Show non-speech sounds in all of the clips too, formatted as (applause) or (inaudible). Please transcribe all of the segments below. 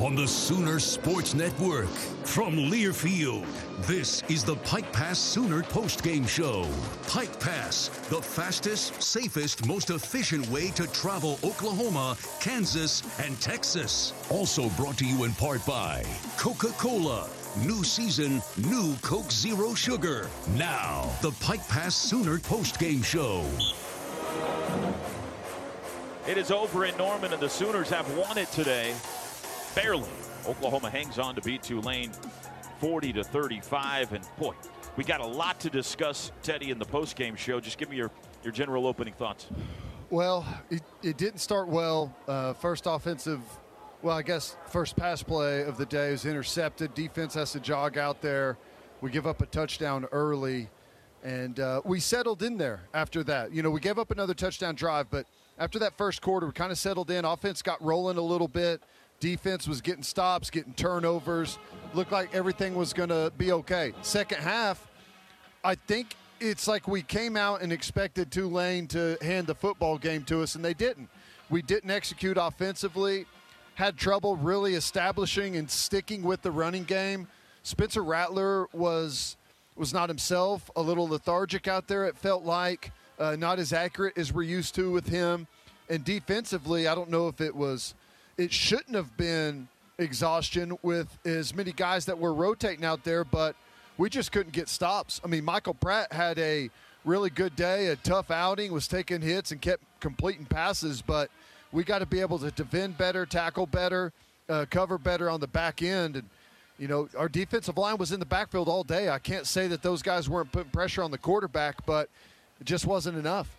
On the Sooner Sports Network from Learfield, this is the Pike Pass Sooner postgame show. Pike Pass, the fastest, safest, most efficient way to travel Oklahoma, Kansas, and Texas. Also brought to you in part by Coca Cola. New season, new Coke Zero Sugar. Now, the Pike Pass Sooner postgame show. It is over in Norman, and the Sooners have won it today. Barely. Oklahoma hangs on to beat Tulane 40 to 35. And boy, we got a lot to discuss, Teddy, in the postgame show. Just give me your, your general opening thoughts. Well, it, it didn't start well. Uh, first offensive, well, I guess first pass play of the day is intercepted. Defense has to jog out there. We give up a touchdown early, and uh, we settled in there after that. You know, we gave up another touchdown drive, but after that first quarter, we kind of settled in. Offense got rolling a little bit. Defense was getting stops, getting turnovers. Looked like everything was going to be okay. Second half, I think it's like we came out and expected Tulane to hand the football game to us, and they didn't. We didn't execute offensively, had trouble really establishing and sticking with the running game. Spencer Rattler was was not himself, a little lethargic out there. It felt like uh, not as accurate as we're used to with him. And defensively, I don't know if it was it shouldn't have been exhaustion with as many guys that were rotating out there, but we just couldn't get stops. I mean, Michael Pratt had a really good day, a tough outing, was taking hits and kept completing passes, but we got to be able to defend better, tackle better, uh, cover better on the back end. And, you know, our defensive line was in the backfield all day. I can't say that those guys weren't putting pressure on the quarterback, but it just wasn't enough.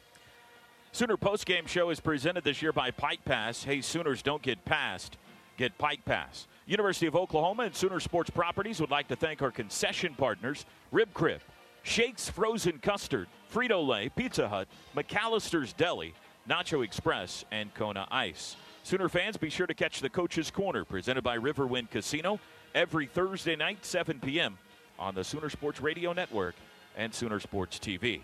Sooner postgame show is presented this year by Pike Pass. Hey, Sooners don't get passed, get Pike Pass. University of Oklahoma and Sooner Sports Properties would like to thank our concession partners, Rib Crib, Shakes Frozen Custard, Frito-Lay, Pizza Hut, McAlister's Deli, Nacho Express, and Kona Ice. Sooner fans, be sure to catch the Coach's Corner, presented by Riverwind Casino, every Thursday night, 7 p.m. on the Sooner Sports Radio Network and Sooner Sports TV.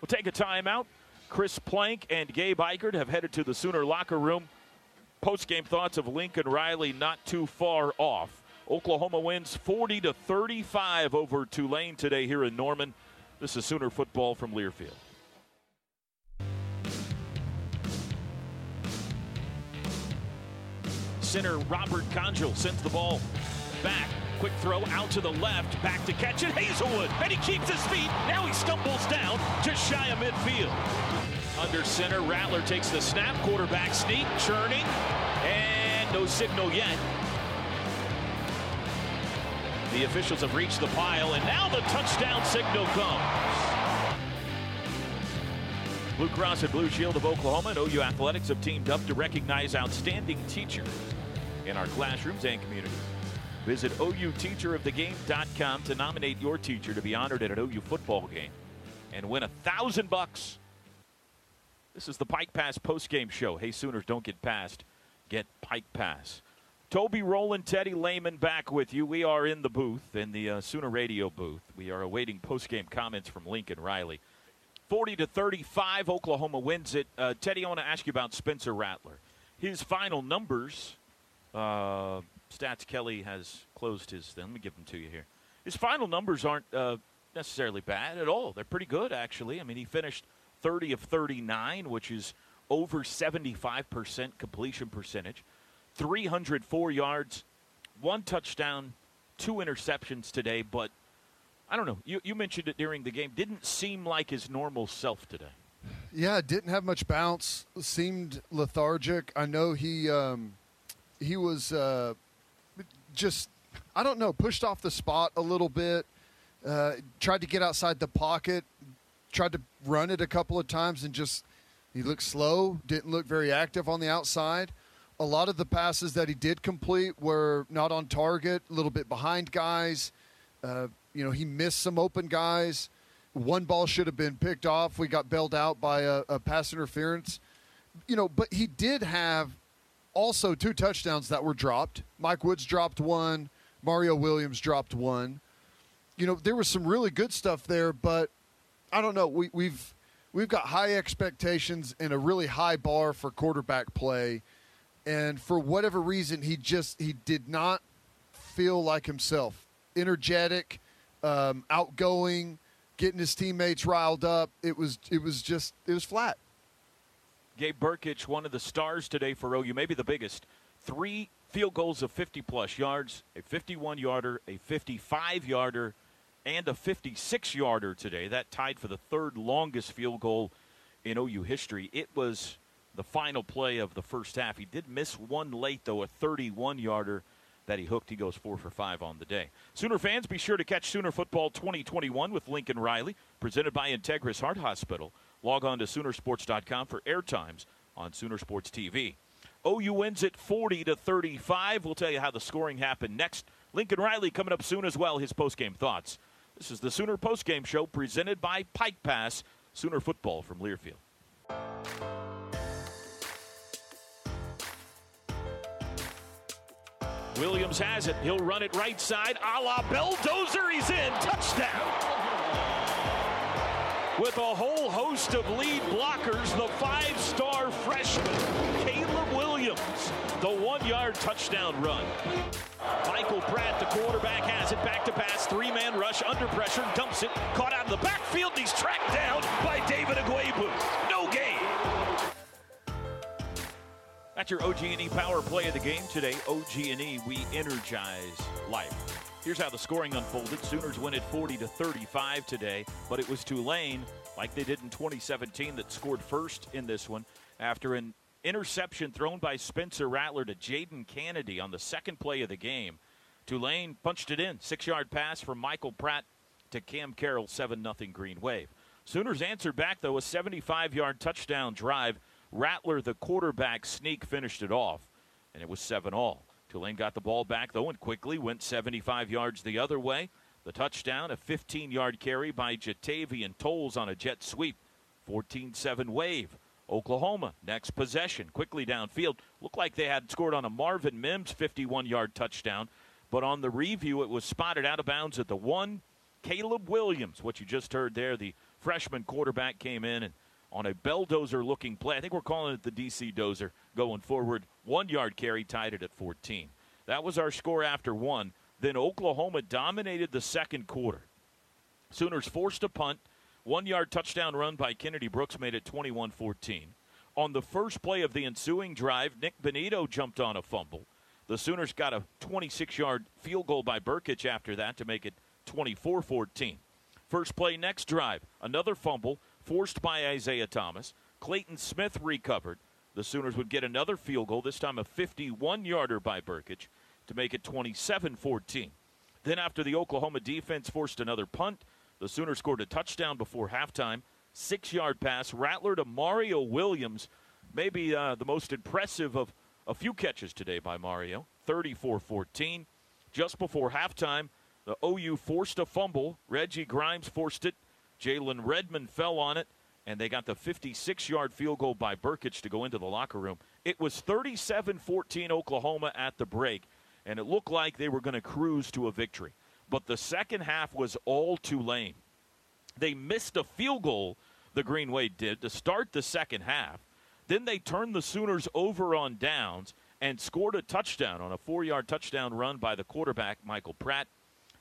We'll take a timeout. Chris Plank and Gabe Ikard have headed to the Sooner locker room. Post game thoughts of Lincoln Riley not too far off. Oklahoma wins 40 to 35 over Tulane today here in Norman. This is Sooner football from Learfield. Center Robert Congel sends the ball back. Quick throw out to the left, back to catch it. Haselwood, and he keeps his feet. Now he stumbles down just shy of midfield. Under center, Rattler takes the snap. Quarterback sneak, churning, and no signal yet. The officials have reached the pile, and now the touchdown signal comes. Blue Cross and Blue Shield of Oklahoma and OU Athletics have teamed up to recognize outstanding teachers in our classrooms and communities. Visit OUTeacherOfTheGame.com to nominate your teacher to be honored at an OU football game and win a thousand bucks. This is the Pike Pass postgame show. Hey, Sooners, don't get past. Get Pike Pass. Toby Rowland, Teddy Lehman back with you. We are in the booth, in the uh, Sooner radio booth. We are awaiting postgame comments from Lincoln Riley. 40 to 35, Oklahoma wins it. Uh, Teddy, I want to ask you about Spencer Rattler. His final numbers, uh, Stats Kelly has closed his. Let me give them to you here. His final numbers aren't uh, necessarily bad at all. They're pretty good, actually. I mean, he finished 30 of 39, which is over 75% completion percentage. 304 yards, one touchdown, two interceptions today, but I don't know. You, you mentioned it during the game. Didn't seem like his normal self today. Yeah, didn't have much bounce. Seemed lethargic. I know he um, he was uh, just I don't know pushed off the spot a little bit. Uh, tried to get outside the pocket. Tried to run it a couple of times and just he looked slow. Didn't look very active on the outside a lot of the passes that he did complete were not on target, a little bit behind guys. Uh, you know, he missed some open guys. One ball should have been picked off. We got bailed out by a, a pass interference. You know, but he did have also two touchdowns that were dropped. Mike Woods dropped one. Mario Williams dropped one. You know, there was some really good stuff there, but I don't know. We, we've we've got high expectations and a really high bar for quarterback play and for whatever reason, he just he did not feel like himself. Energetic, um, outgoing, getting his teammates riled up. It was it was just it was flat. Gabe Brkic, one of the stars today for OU, maybe the biggest. Three field goals of 50 plus yards, a 51 yarder, a 55 yarder, and a 56 yarder today. That tied for the third longest field goal in OU history. It was the final play of the first half. He did miss one late, though, a 31 yarder that he hooked. He goes four for five on the day. Sooner fans, be sure to catch Sooner Football 2021 with Lincoln Riley, presented by Integris Heart Hospital. Log on to Soonersports.com for air times on Sooner Sports TV. OU wins it 40 to 35. We'll tell you how the scoring happened next. Lincoln Riley coming up soon as well. His postgame thoughts. This is the Sooner postgame show presented by Pike Pass. Sooner football from Learfield. Williams has it. He'll run it right side. A la Belldozer. He's in. Touchdown. With a whole host of lead blockers, the five star freshman, Caleb Williams, the one yard touchdown run. Michael Pratt, the quarterback, has it. Back to pass. Three man rush under pressure. Dumps it. Caught out of the backfield. He's tracked down by David Ugwoegbu. No game. That's your OG&E power play of the game today. OG&E, we energize life. Here's how the scoring unfolded. Sooners win at 40 to 35 today, but it was Tulane, like they did in 2017, that scored first in this one after an interception thrown by Spencer Rattler to Jadon Canady on the second play of the game. Tulane punched it in. Six yard pass from Michael Pratt to Cam Carroll, 7 0 Green Wave. Sooners answered back, though, a 75 yard touchdown drive Rattler, the quarterback sneak, finished it off, and it was 7 all. Tulane got the ball back, though, and quickly went 75 yards the other way. The touchdown, a 15 yard carry by Jaetavian Toles on a jet sweep. 14 7 wave. Oklahoma, next possession, quickly downfield. Looked like they had scored on a Marvin Mims 51 yard touchdown, but on the review, it was spotted out of bounds at the one. Caleb Williams, what you just heard there, the freshman quarterback came in and on a belldozer looking play. I think we're calling it the DC dozer going forward. One yard carry tied it at 14. That was our score after one. Then Oklahoma dominated the second quarter. Sooners forced a punt. One yard touchdown run by Kennedy Brooks made it 21 14. On the first play of the ensuing drive, Nik Bonitto jumped on a fumble. The Sooners got a 26 yard field goal by Brkic after that to make it 24 14. First play next drive, another fumble forced by Isaiah Thomas. Clayton Smith recovered. The Sooners would get another field goal, this time a 51 yarder by Brkic to make it 27 14. Then, after the Oklahoma defense forced another punt, the Sooners scored a touchdown before halftime. Six yard pass. Rattler to Mario Williams. Maybe uh, the most impressive of a few catches today by Mario. 34 14. Just before halftime, the OU forced a fumble. Reggie Grimes forced it. Jalen Redmond fell on it, and they got the 56 yard field goal by Brkic to go into the locker room. It was 37 14 Oklahoma at the break and it looked like they were going to cruise to a victory. But the second half was all Tulane. They missed a field goal, the Green Wave did, to start the second half. Then they turned the Sooners over on downs and scored a touchdown on a four yard touchdown run by the quarterback, Michael Pratt.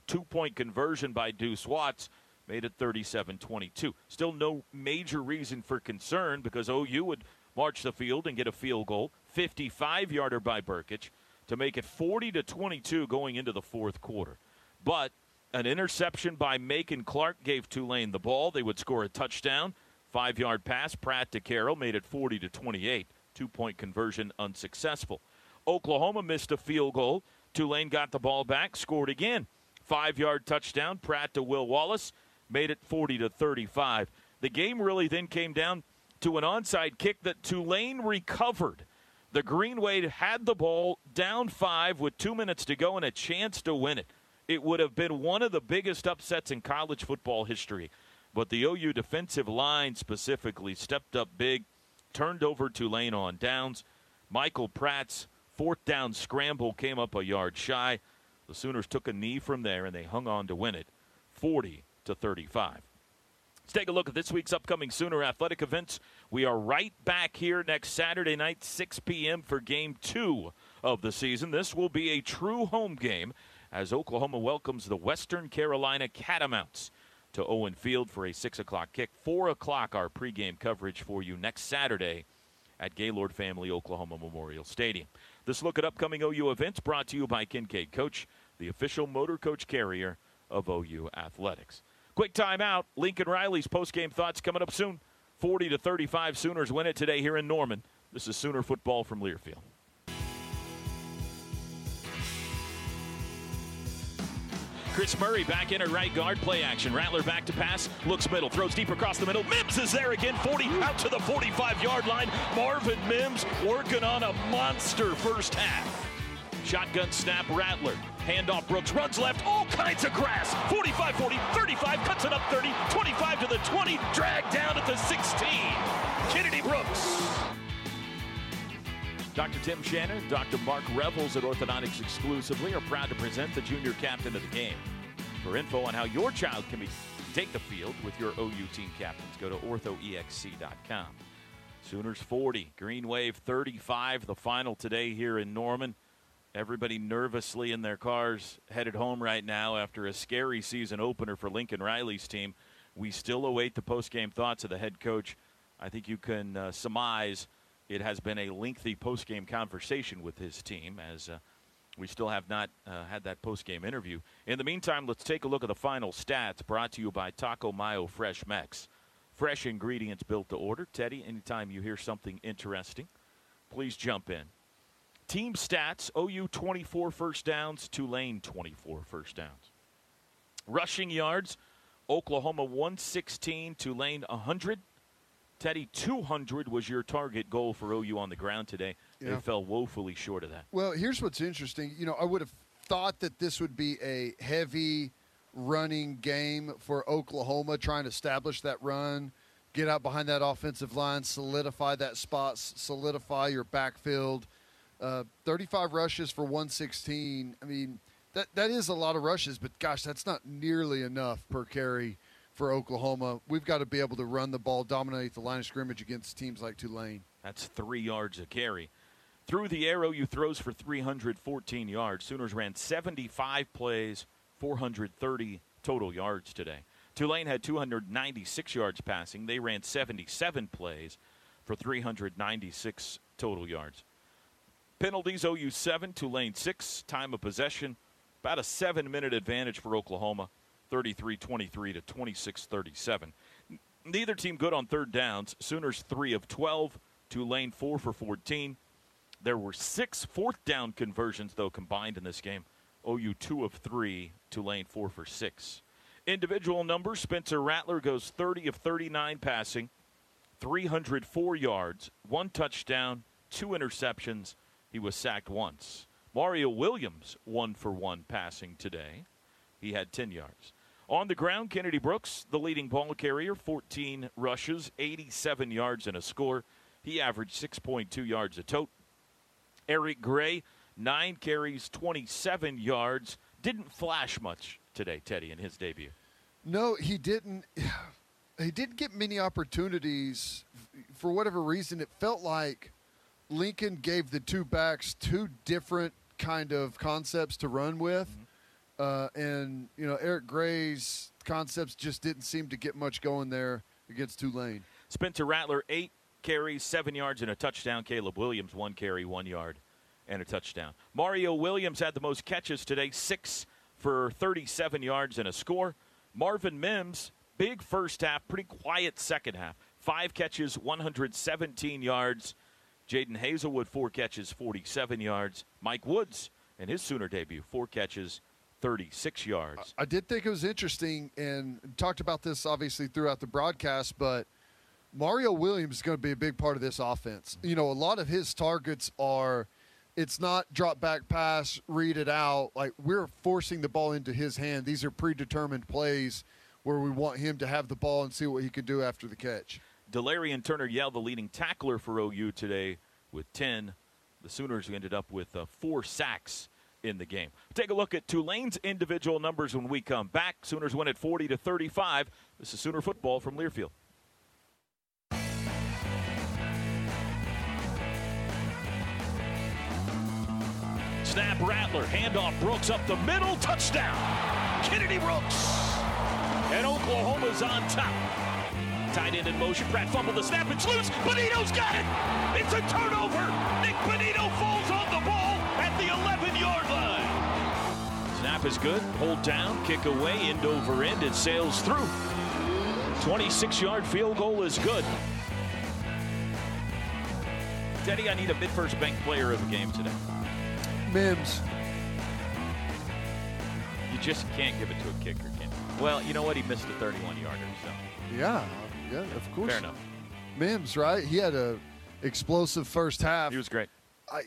Two point conversion by Duece Watts made it 37 22. Still no major reason for concern because OU would march the field and get a field goal. 55 yarder by Brkic to make it 40 to 22 going into the fourth quarter. But an interception by Macon Clark gave Tulane the ball. They would score a touchdown. Five yard pass, Pratt to Carroll, made it 40 to 28. Two point conversion unsuccessful. Oklahoma missed a field goal. Tulane got the ball back, scored again. Five yard touchdown, Pratt to Will Wallace, made it 40 to 35. The game really then came down to an onside kick that Tulane recovered. The Green Wave had the ball down five with two minutes to go and a chance to win it. It would have been one of the biggest upsets in college football history. But the OU defensive line specifically stepped up big, turned over Tulane on downs. Michael Pratt's fourth down scramble came up a yard shy. The Sooners took a knee from there and they hung on to win it 40 to 35. Let's take a look at this week's upcoming Sooner athletic events. We are right back here next Saturday night, 6 p.m. for game two of the season. This will be a true home game as Oklahoma welcomes the Western Carolina Catamounts to Owen Field for a 6 o'clock kick. 4 o'clock, our pregame coverage for you next Saturday at Gaylord Family Oklahoma Memorial Stadium. This look at upcoming OU events brought to you by Kincaid Coach, the official motor coach carrier of OU Athletics. Quick timeout. Lincoln Riley's post-game thoughts coming up soon. 40 to 35 Sooners win it today here in Norman. This is Sooner football from Learfield. Chris Murray back in at right guard, play action. Rattler back to pass, looks middle, throws deep across the middle. Mims is there again, 40 out to the 45 yard line. Marvin Mims working on a monster first half. Shotgun snap, Rattler. Handoff, Brooks runs left, all kinds of grass. 45 40, 35, cuts it up 30, 25 to the 20, dragged down at the 16. Kennedy Brooks. Dr. Tim Shannon, Dr. Mark Revels at Orthodontics exclusively are proud to present the junior captain of the game. For info on how your child can be, take the field with your OU team captains, go to orthoexc.com. Sooners 40, Green Wave 35, the final today here in Norman. Everybody nervously in their cars headed home right now after a scary season opener for Lincoln Riley's team. We still await the post-game thoughts of the head coach. I think you can uh, surmise it has been a lengthy post-game conversation with his team as uh, we still have not uh, had that post-game interview. In the meantime, let's take a look at the final stats brought to you by Taco Mayo Fresh Mex. Fresh ingredients built to order. Teddy, anytime you hear something interesting, please jump in. Team stats OU 24 first downs, Tulane 24 first downs. Rushing yards, Oklahoma 116, Tulane 100. Teddy, 200 was your target goal for OU on the ground today. Yeah. They fell woefully short of that. Well, here's what's interesting. You know, I would have thought that this would be a heavy running game for Oklahoma, trying to establish that run, get out behind that offensive line, solidify that spot, solidify your backfield. Uh, 35 rushes for 116. I mean, that that is a lot of rushes, but gosh, that's not nearly enough per carry for Oklahoma. We've got to be able to run the ball, dominate the line of scrimmage against teams like Tulane. That's three yards a carry. Through the arrow, you throws for 314 yards. Sooners ran 75 plays, 430 total yards today. Tulane had 296 yards passing. They ran 77 plays for 396 total yards. Penalties OU 7, Tulane 6. Time of possession, about a seven minute advantage for Oklahoma, 33 23 to 26 37. Neither team good on third downs. Sooners 3 of 12, Tulane 4 for 14. There were six fourth down conversions, though, combined in this game. OU 2 of 3, Tulane 4 for 6. Individual numbers Spencer Rattler goes 30 of 39 passing, 304 yards, one touchdown, two interceptions. He was sacked once. Mario Williams, one for one passing today. He had 10 yards. On the ground, Kennedy Brooks, the leading ball carrier, 14 rushes, 87 yards, and a score. He averaged 6.2 yards a tote. Eric Gray, nine carries, 27 yards. Didn't flash much today, Teddy, in his debut. No, he didn't. (sighs) He didn't get many opportunities. For whatever reason, it felt like Lincoln gave the two backs two different kind of concepts to run with. Uh, and, you know, Eric Gray's concepts just didn't seem to get much going there against Tulane. Spencer Rattler, eight carries, seven yards, and a touchdown. Caleb Williams, one carry, one yard, and a touchdown. Mario Williams had the most catches today, six for 37 yards and a score. Marvin Mims, big first half, pretty quiet second half. Five catches, 117 yards. Jadon Haselwood, four catches, 47 yards. Mike Woods, in his Sooner debut, four catches, 36 yards. I did think it was interesting and talked about this obviously throughout the broadcast, but Mario Williams is going to be a big part of this offense. You know, a lot of his targets are it's not drop back pass, read it out. Like we're forcing the ball into his hand. These are predetermined plays where we want him to have the ball and see what he can do after the catch. Delarrin Turner Yell, the leading tackler for OU today, with 10. The Sooners ended up with uh, four sacks in the game. Take a look at Tulane's individual numbers when we come back. Sooners win at 40 to 35. This is Sooner football from Learfield. Snap Rattler, handoff Brooks up the middle, touchdown. Kennedy Brooks. And Oklahoma's on top. Tight end in motion. Pratt fumbled the snap. It's loose. Bonitto's got it. It's a turnover. Nik Bonitto falls on the ball at the 11 yard line. Snap is good. Hold down. Kick away. End over end. It sails through. 26 yard field goal is good. Teddy, I need a MidFirst Bank player of the game today. Mims. You just can't give it to a kicker, can you? Well, you know what? He missed a 31 yarder, so. Yeah, yeah, of course. Fair enough. Mims, right? He had a explosive first half. He was great. I,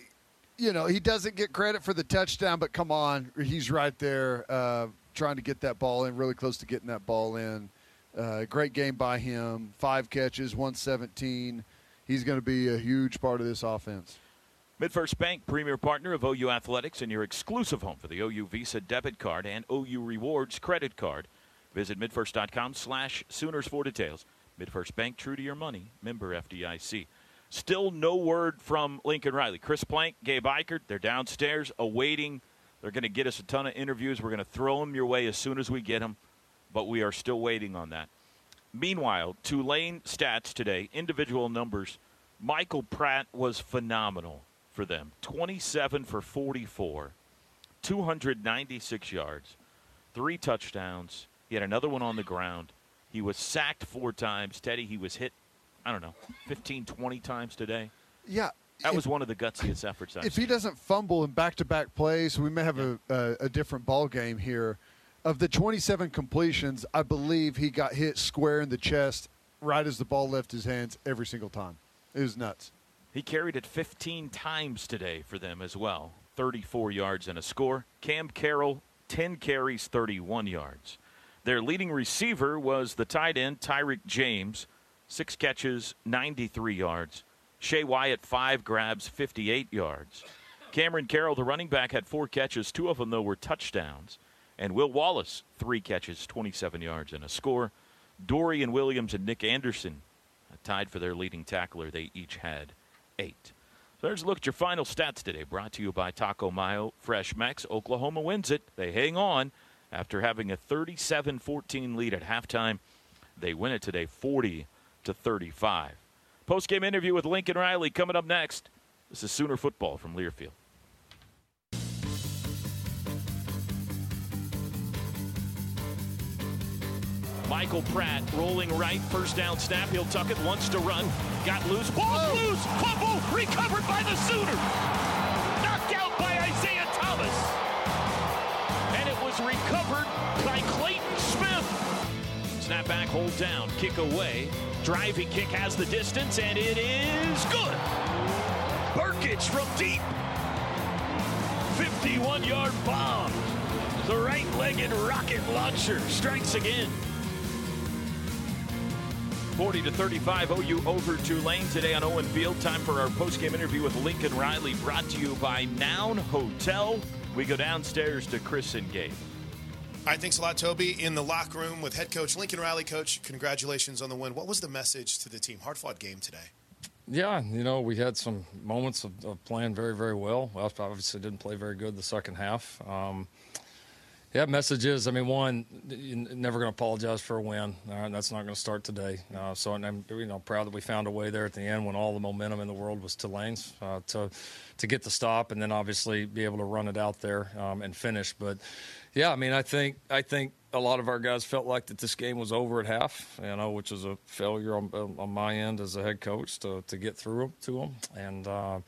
you know, he doesn't get credit for the touchdown, but come on, he's right there uh, trying to get that ball in, really close to getting that ball in. Uh, great game by him. Five catches, 117. He's going to be a huge part of this offense. MidFirst Bank, premier partner of OU Athletics and your exclusive home for the OU Visa debit card and OU Rewards credit card. Visit midfirst.com slash Sooners for details. MidFirst Bank, true to your money. Member FDIC. Still no word from Lincoln Riley. Chris Plank, Gabe Ikard, they're downstairs awaiting. They're going to get us a ton of interviews. We're going to throw them your way as soon as we get them, but we are still waiting on that. Meanwhile, Tulane stats today, individual numbers. Michael Pratt was phenomenal for them 27 for 44, 296 yards, three touchdowns. He had another one on the ground. He was sacked four times. Teddy, he was hit, I don't know, 15, 20 times today. Yeah. That if- was one of the gutsiest efforts I've if he doesn't fumble in back-to-back plays, we may have a, a, a different ball game here. Of the 27 completions, I believe he got hit square in the chest right as the ball left his hands every single time. It was nuts. He carried it 15 times today for them as well. 34 yards and a score. Cam Carroll, 10 carries, 31 yards. Their leading receiver was the tight end, Tyrick James, six catches, 93 yards. Shae Wyatt, five grabs, 58 yards. Cameron Carroll, the running back, had four catches. Two of them, though, were touchdowns. And Will Wallace, three catches, 27 yards, and a score. Dorian Williams and Nick Anderson uh, tied for their leading tackler. They each had eight. So There's a look at your final stats today, brought to you by Taco Mayo Fresh Mex. Oklahoma wins it. They hang on after having a 37 14 lead at halftime. They win it today 40 to 35. Post game interview with Lincoln Riley coming up next. This is Sooner football from Learfield. Michael Pratt rolling right, first down snap. He'll tuck it, wants to run, got loose, ball loose, fumble recovered by the Sooners. Smith. Snap back, hold down, kick away. Driving kick has the distance, and it is good. Brkic from deep. 51 yard bomb. The right legged rocket launcher strikes again. 40 to 35, OU over Tulane today on Owen Field. Time for our post-game interview with Lincoln Riley, brought to you by Noun Hotel. We go downstairs to Chris and Gabe. All right, thanks a lot, Toby. In the locker room with head coach Lincoln Riley. Coach, congratulations on the win. What was the message to the team? Hard fought game today. Yeah, you know, we had some moments of, of playing very, very well. We obviously didn't play very good the second half. Um, yeah, message is, I mean, one, you're never going to apologize for a win. That's not going to start today. Uh, so I'm, you know, proud that we found a way there at the end when all the momentum in the world was Tulane's uh, to to get the stop and then obviously be able to run it out there um, and finish. But yeah, I mean, I think I think a lot of our guys felt like that this game was over at half, you know, which is a failure on, on my end as a head coach to to get through to them and uh,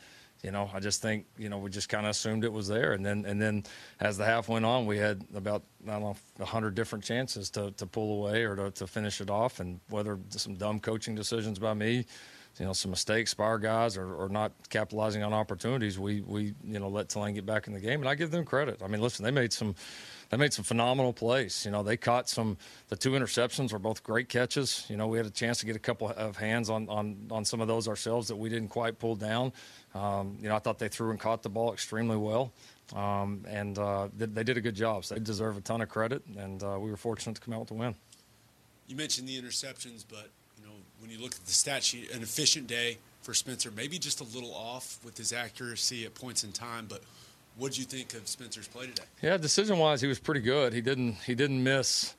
you know, I just think you know we just kind of assumed it was there, and then and then as the half went on, we had about I don't know hundred different chances to to pull away or to, to finish it off, and whether some dumb coaching decisions by me, you know, some mistakes by our guys, or, or not capitalizing on opportunities, we we you know let Tulane get back in the game, and I give them credit. I mean, listen, they made some they made some phenomenal plays. You know, they caught some. The two interceptions were both great catches. You know, we had a chance to get a couple of hands on on on some of those ourselves that we didn't quite pull down. Um, you know, I thought they threw and caught the ball extremely well, um, and uh, they, they, did a good job. So they deserve a ton of credit, and uh, we were fortunate to come out with the win. You mentioned the interceptions, but you know, when you look at the stat sheet, an efficient day for Spencer, maybe just a little off with his accuracy at points in time, but what did you think of Spencer's play today? Yeah, decision wise, he was pretty good. He didn't he didn't miss.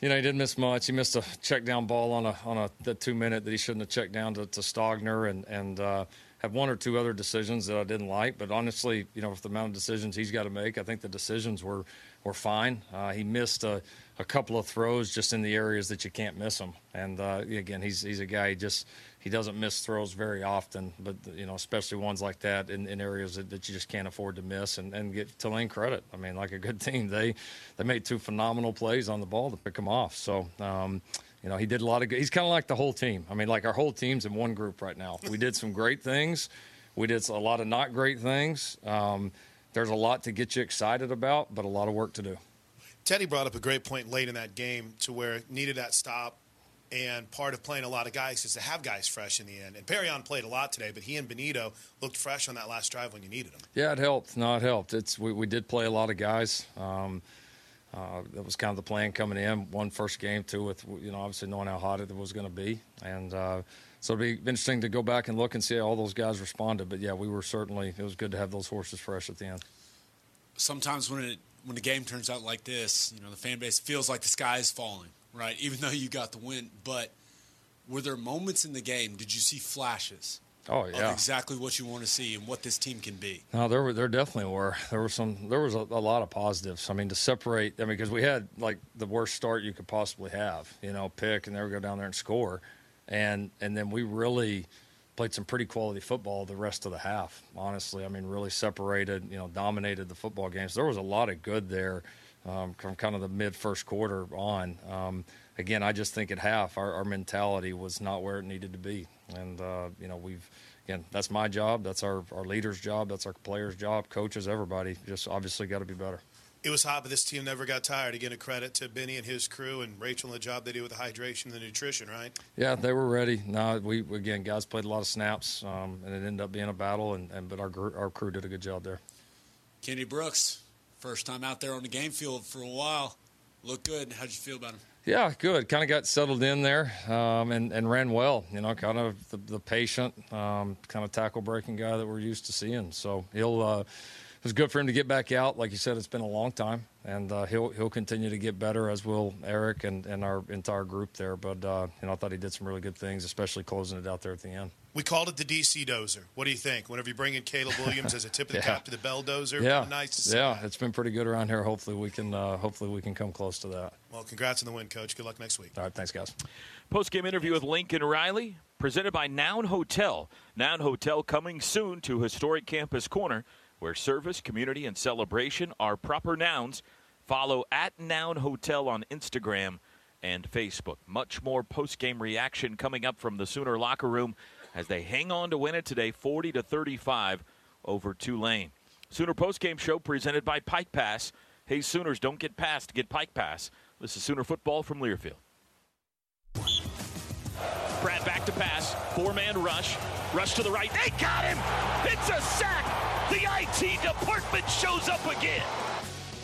You know, he didn't miss much. He missed a check down ball on a on a the two minute that he shouldn't have checked down to, to Stogner, and and uh, had one or two other decisions that I didn't like. But honestly, you know, with the amount of decisions he's got to make, I think the decisions were were fine. Uh, he missed a, a couple of throws just in the areas that you can't miss them. And uh, again, he's he's a guy he just he doesn't miss throws very often, but you know, especially ones like that in, in areas that, that, you just can't afford to miss. And, and get Tulane credit. I mean, like a good (laughs) team, they they made two phenomenal plays on the ball to pick them off. So. Um, you know, he did a lot of good. He's kind of like the whole team. I mean, like our whole team's in one group right now. We did some great things. We did a lot of not great things. Um, there's a lot to get you excited about, but a lot of work to do. Teddy brought up a great point late in that game to where needed that stop. And part of playing a lot of guys is to have guys fresh in the end. And Perrion played a lot today, but he and Bonitto looked fresh on that last drive when you needed them. Yeah, it helped. No, it helped. It's we, we did play a lot of guys. Um, uh, that was kind of the plan coming in. One first game, too, with you know obviously knowing how hot it was going to be, and uh, so it'll be interesting to go back and look and see how all those guys responded. But yeah, we were certainly it was good to have those horses fresh at the end. Sometimes when it when the game turns out like this, you know the fan base feels like the sky is falling, right? Even though you got the win, but were there moments in the game? Did you see flashes? Oh yeah, exactly what you want to see and what this team can be. No, there were there definitely were there were some there was a, a lot of positives. I mean, to separate, I mean, because we had like the worst start you could possibly have, you know, pick and they would go down there and score, and and then we really played some pretty quality football the rest of the half. Honestly, I mean, really separated, you know, dominated the football games. There was a lot of good there um, from kind of the mid first quarter on. Um, again, I just think at half our, our mentality was not where it needed to be. And uh, you know we've again that's my job. That's our, our leader's job. That's our players job coaches everybody. Just obviously got to be better. It was hot but this team never got tired. Again a credit to benny and his crew and rachel and the job they did with the hydration and the nutrition right? Yeah they were ready. No we again guys played a lot of snaps um, and it ended up being a battle and, and but our, our crew did a good job there. Kenny brooks first time out there on the game field for a while Looked good. How'd you feel about him? Yeah, good. Kind of got settled in there um, and, and ran well. You know, kind of the, the patient, um, kind of tackle breaking guy that we're used to seeing. So he'll. Uh, it was good for him to get back out. Like you said, it's been a long time, and uh, he'll he'll continue to get better as will Eric and, and our entire group there. But uh, you know, I thought he did some really good things, especially closing it out there at the end. We called it the DC dozer. What do you think? Whenever you bring in Caleb Williams as a tip of the (laughs) Yeah. cap to the bell dozer, Yeah, nice to see yeah, that. it's been pretty good around here. Hopefully we can uh, hopefully we can come close to that. Well, congrats on the win, Coach. Good luck next week. All right, thanks, guys. Post game interview with Lincoln Riley, presented by Noun Hotel. Noun Hotel coming soon to historic Campus Corner, where service, community, and celebration are proper nouns. Follow at Noun Hotel on Instagram and Facebook. Much more post game reaction coming up from the Sooner locker room as they hang on to win it today, 40 to 35 over Tulane. Sooner post game show presented by Pike Pass. Hey, Sooners, don't get past, get Pike Pass. This is Sooner football from Learfield. Pratt back to pass. Four man rush. Rush to the right. They got him. It's a sack. The IT department shows up again.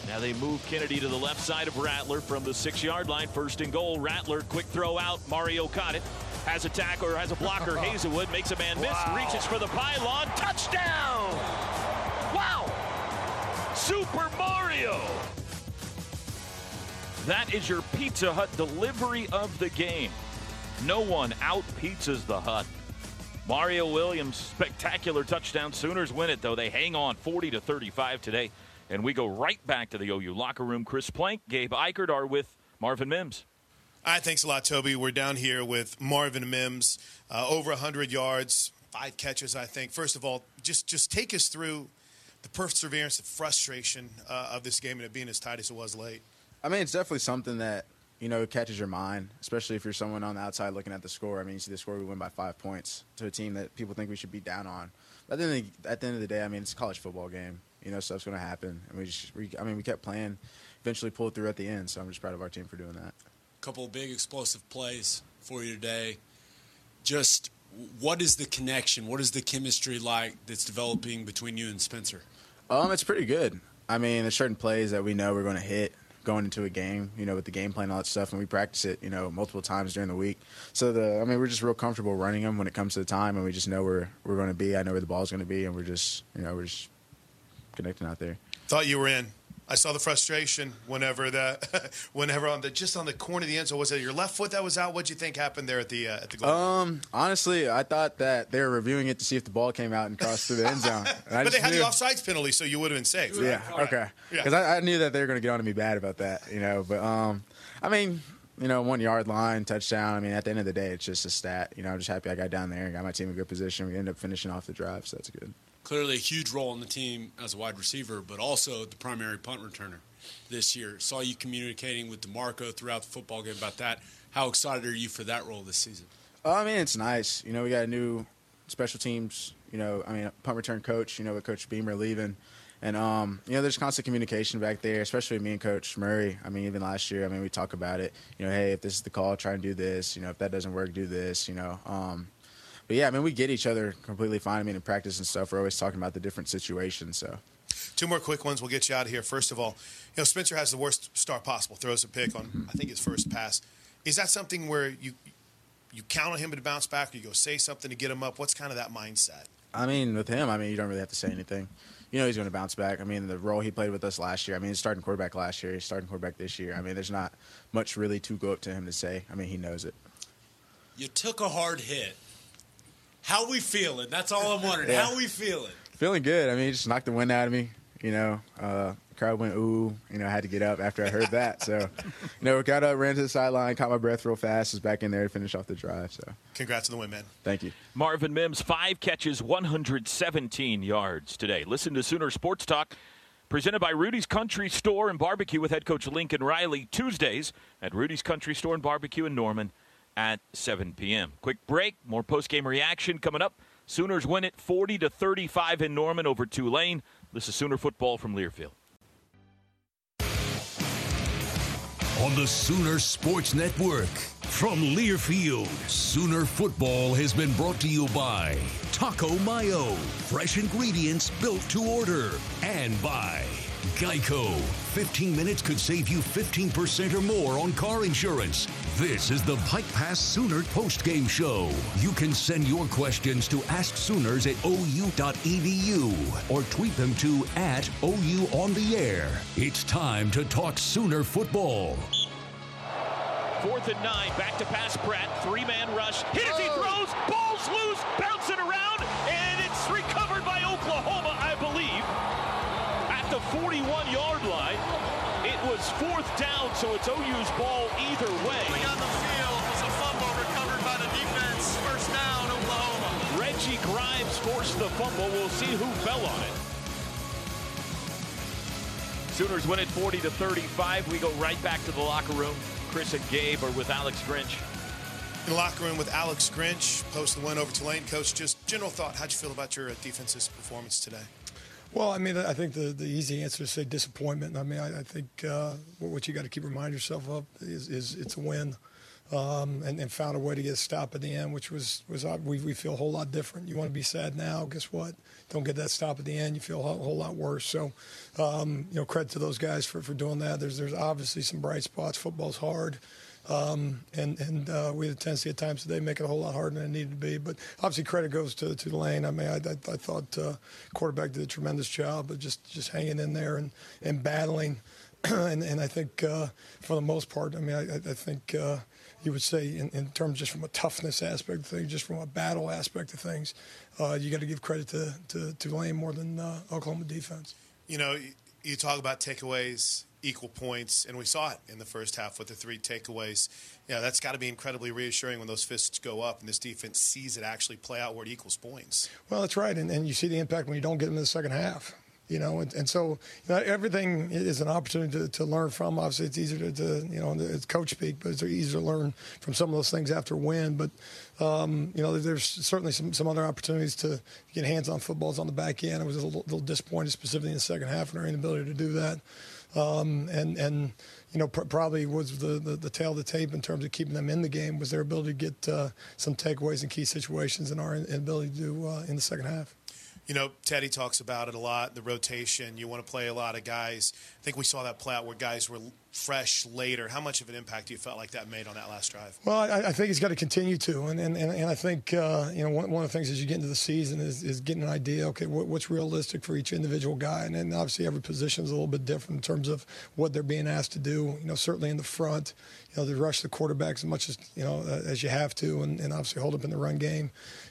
Now they move Kennedy to the left side of Rattler from the six yard line. First and goal. Rattler, quick throw out. Mario caught it. Has a tackle or has a blocker. (laughs) Haselwood makes a man miss. Reaches for the pylon. Touchdown. Wow. Super Mario. That is your Pizza Hut delivery of the game. No one out pizzas the Hut. Mario Williams, spectacular touchdown. Sooners win it though. They hang on 40 to 35 today, and we go right back to the OU locker room. Chris Plank, Gabe Ikard are with Marvin Mims. All right, thanks a lot, Toby. We're down here with Marvin Mims, uh, over 100 yards, five catches, I think. First of all, just just take us through the perseverance, the frustration uh, of this game and it being as tight as it was late. I mean, it's definitely something that you know catches your mind, especially if you're someone on the outside looking at the score. I mean, you see the score, we win by five points to a team that people think we should be down on. But at the end of the, at the, end of the day, I mean, it's a college football game. You know, stuff's going to happen, and we just, we, I mean, we kept playing, eventually pulled through at the end. So I'm just proud of our team for doing that. Couple of big explosive plays for you today. Just what is the connection? What is the chemistry like that's developing between you and Spencer? Um, it's pretty good. I mean, there's certain plays that we know we're going to hit going into a game, you know, with the game plan and all that stuff, and we practice it, you know, multiple times during the week. So the, I mean, we're just real comfortable running them when it comes to the time, and we just know where we're going to be. I know where the ball's going to be, and we're just, you know, we're just connecting out there. Thought you were in. I saw the frustration whenever that, (laughs) whenever on the just on the corner of the end zone. Was it your left foot that was out? What'd you think happened there at the uh, at the goal? Um, honestly, I thought that they were reviewing it to see if the ball came out and crossed through the end zone. (laughs) But they had knew- the offsides penalty, so you would have been safe. right? Yeah. Okay. Yeah. Because I, I knew that they were going to get on to me bad about that, you know. But um, I mean, you know, one yard line, touchdown. I mean, at the end of the day, it's just a stat. You know, I'm just happy I got down there and got my team in a good position. We ended up finishing off the drive, so that's good. Clearly, a huge role in the team as a wide receiver, but also the primary punt returner this year. Saw you communicating with DeMarco throughout the football game about that. How excited are you for that role this season? Oh, I mean, it's nice. You know, we got a new special teams. You know, I mean, punt return coach. You know, with Coach Beamer leaving, and um, you know, there's constant communication back there, especially me and Coach Murray. I mean, even last year, I mean, we talk about it. You know, hey, if this is the call, try and do this. You know, if that doesn't work, do this. You know, um, but yeah, I mean, we get each other completely fine. I mean, in practice and stuff, we're always talking about the different situations. So. Two more quick ones. We'll get you out of here. First of all, you know Spencer has the worst start possible. Throws a pick on I think his first pass. Is that something where you you count on him to bounce back, or you go say something to get him up? What's kind of that mindset? I mean, with him, I mean, you don't really have to say anything. You know, he's going to bounce back. I mean, the role he played with us last year. I mean, he's starting quarterback last year. He's starting quarterback this year. I mean, there's not much really to go up to him to say. I mean, he knows it. You took a hard hit. How we feeling? That's all I'm wondering. Yeah. How we feeling? Feeling good. I mean, he just knocked the wind out of me. You know, uh, crowd went ooh. You know, I had to get up after I heard that. So, you know, got up, ran to the sideline, caught my breath real fast, was back in there to finish off the drive. So, Congrats on the win, man. thank you. Marvin Mims, five catches, 117 yards today. Listen to Sooner Sports Talk, presented by Rudy's Country Store and Barbecue with head coach Lincoln Riley, Tuesdays at Rudy's Country Store and Barbecue in Norman at 7 p.m. Quick break, more post-game reaction coming up. Sooners win it 40 to 35 in Norman over Tulane. This is Sooner football from Learfield. On the Sooner Sports Network from Learfield, Sooner football has been brought to you by Taco Mayo, fresh ingredients built to order, and by Geico. 15 minutes could save you 15% or more on car insurance. This is the Pike Pass Sooner postgame show. You can send your questions to Ask Sooners at ou.edu or tweet them to at OU on the air. It's time to talk Sooner football. Fourth and nine, back to pass Pratt. Three man rush. Hit as he oh. throws. Ball's loose. Bouncing around. And 31-yard line. It was fourth down, so it's OU's ball either way. Going on the field was a fumble recovered by the defense. First down, Oklahoma. Reggie Grimes forced the fumble. We'll see who fell on it. Sooners win it 40 to 35. We go right back to the locker room. Chris and Gabe are with Alex Grinch. In the locker room with Alex Grinch, post the win over Tulane. Coach, just general thought. How'd you feel about your defense's performance today? Well, I mean, I think the, the easy answer is say disappointment. I mean, I, I think uh, what you got to keep reminding yourself of is, is it's a win, um, and, and found a way to get a stop at the end, which was was uh, we, we feel a whole lot different. You want to be sad now? Guess what? Don't get that stop at the end. You feel a whole, whole lot worse. So, um, you know, credit to those guys for, for doing that. There's there's obviously some bright spots. Football's hard. Um, and and uh, we had a tendency at times today make it a whole lot harder than it needed to be. But obviously, credit goes to Tulane. I mean, I, I, I thought uh, quarterback did a tremendous job of just just hanging in there and and battling. (clears throat) and and I think uh, for the most part, I mean, I, I think. Uh, you would say, in, in terms just from a toughness aspect of things, just from a battle aspect of things, uh, you got to give credit to, to, Tulane more than uh, Oklahoma defense. You know, you talk about takeaways, equal points, and we saw it in the first half with the three takeaways. Yeah, that's got to be incredibly reassuring when those fists go up and this defense sees it actually play out where it equals points. Well, that's right, and, and you see the impact when you don't get them in the second half you know, and, and so you know, everything is an opportunity to, to learn from. Obviously, it's easier to, to, you know, it's coach speak, but it's easier to learn from some of those things after win. But um, you know, there's certainly some, some other opportunities to get hands on footballs on the back end. I was a little, little disappointed, specifically in the second half, in our inability to do that. Um, and and you know, pr- probably was the, the, the tail of the tape in terms of keeping them in the game was their ability to get uh, some takeaways in key situations and our inability to do uh, in the second half. You know, Teddy talks about it a lot, the rotation. You want to play a lot of guys. I think we saw that play out where guys were fresh later. How much of an impact do you felt like that made on that last drive? Well, I, I think he's got to continue to. And, and, and I think, uh, you know, one, one of the things as you get into the season is, is getting an idea, okay, what, what's realistic for each individual guy. And then obviously every position is a little bit different in terms of what they're being asked to do. You know, certainly in the front, you know, to rush the quarterback as much as, you know, uh, as you have to and, and obviously hold up in the run game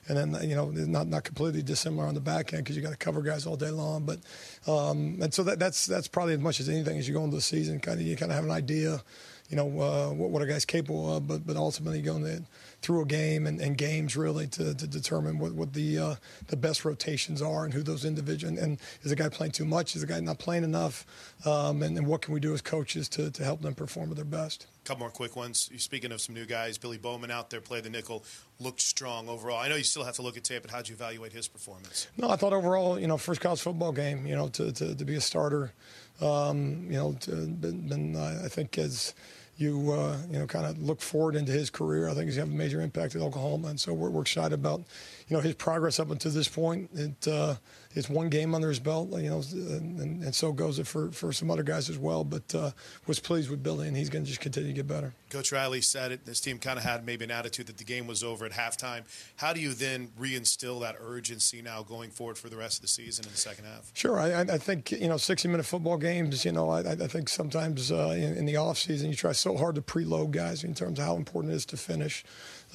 and then you know not not completely dissimilar on the back end because you got to cover guys all day long. But um, and so that, that's that's probably as much as anything as you go into the season, kind of you kind of have an idea, you know, uh, what what a guy's capable of. But but ultimately going to through a game and, and games really to, to determine what, what the uh, the best rotations are and who those individual and, is the guy playing too much? Is the guy not playing enough? Um, and, and what can we do as coaches to, to help them perform at their best? A couple more quick ones. You're speaking of some new guys. Billy Bowman out there, played the nickel, looked strong overall. I know you still have to look at tape, but how'd you evaluate his performance? No, I thought overall, you know, first college football game, you know, to, to, to be a starter, um, you know, to, been, been uh, I think as you uh, you know kind of look forward into his career. I think he's going have a major impact at Oklahoma, and so we're, we're excited about you know his progress up until this point. It, uh, it's one game under his belt, you know, and, and, so goes it for, for some other guys as well. But uh, was pleased with Billy, and he's going to just continue to get better. Coach Riley said it. This team kind of had maybe an attitude that the game was over at halftime. How do you then reinstill that urgency now going forward for the rest of the season in the second half? Sure, I, I think you know, sixty-minute football games. You know, I, I think sometimes uh, in, in, the off season you try so hard to preload guys in terms of how important it is to finish,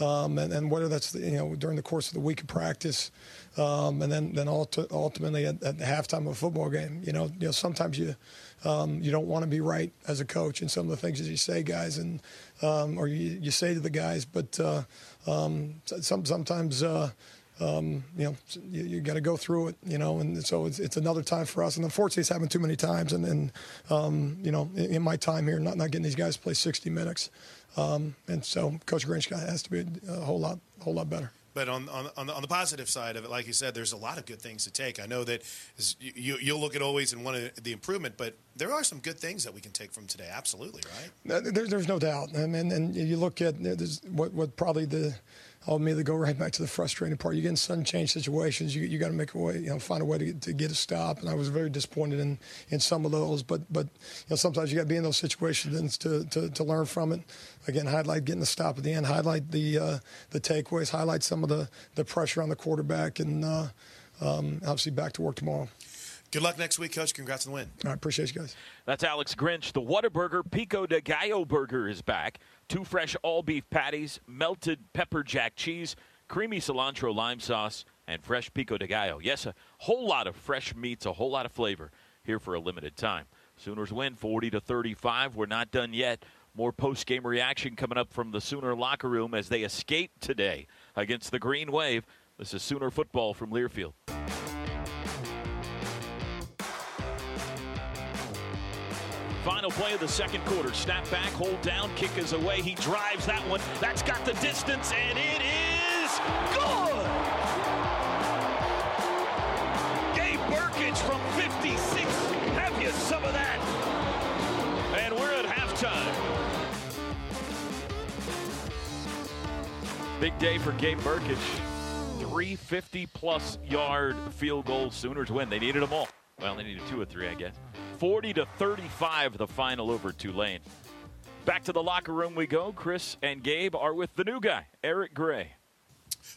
um, and, and whether that's the, you know during the course of the week of practice. Um, and then then ultimately at, at, the halftime of a football game. You know, you know sometimes you um, you don't want to be right as a coach in some of the things that you say, guys, and um, or you, you say to the guys, but uh, um, some, sometimes. Uh, um, you know, you, you got to go through it, you know, and so it's, it's, another time for us. And unfortunately, it's happened too many times. And, and um, you know, in, in, my time here, not, not getting these guys to play 60 minutes. Um, and so Coach Grinch has to be a whole lot, a whole lot better. But on, on, on, the, on the positive side of it, like you said, there's a lot of good things to take. I know that you, you'll look at always and want the improvement, but there are some good things that we can take from today. Absolutely, right? There's, there's no doubt. And, and, and you look at what, what probably the I'll immediately go right back to the frustrating part. You get in sudden change situations, you, you got to make a way, you know, find a way to get, to get a stop. And I was very disappointed in, in some of those. But but you know, sometimes you got to be in those situations to, to, to learn from it. Again, highlight getting the stop at the end, highlight the uh, the takeaways, highlight some of the, the pressure on the quarterback, and uh, um, obviously back to work tomorrow. Good luck next week, Coach. Congrats on the win. I appreciate you guys. That's Alex Grinch. The Whataburger Pico de Gallo burger is back. Two fresh all beef patties, melted pepper jack cheese, creamy cilantro lime sauce, and fresh pico de gallo. Yes, a whole lot of fresh meats, a whole lot of flavor here for a limited time. Sooners win 40 to 35. We're not done yet. More post game reaction coming up from the Sooner locker room as they escape today against the Green Wave. This is Sooner football from Learfield. Final play of the second quarter. Snap back, hold down, kick is away. He drives that one. That's got the distance, and it is good. Gabe Brkic from 56. Have you some of that? And we're at halftime. Big day for Gabe Brkic. 350 plus yard field goal. Sooners win. They needed them all. Well, they needed two or three, I guess. 40 to 35, the final over Tulane. Back to the locker room we go. Chris and Gabe are with the new guy, Eric Gray.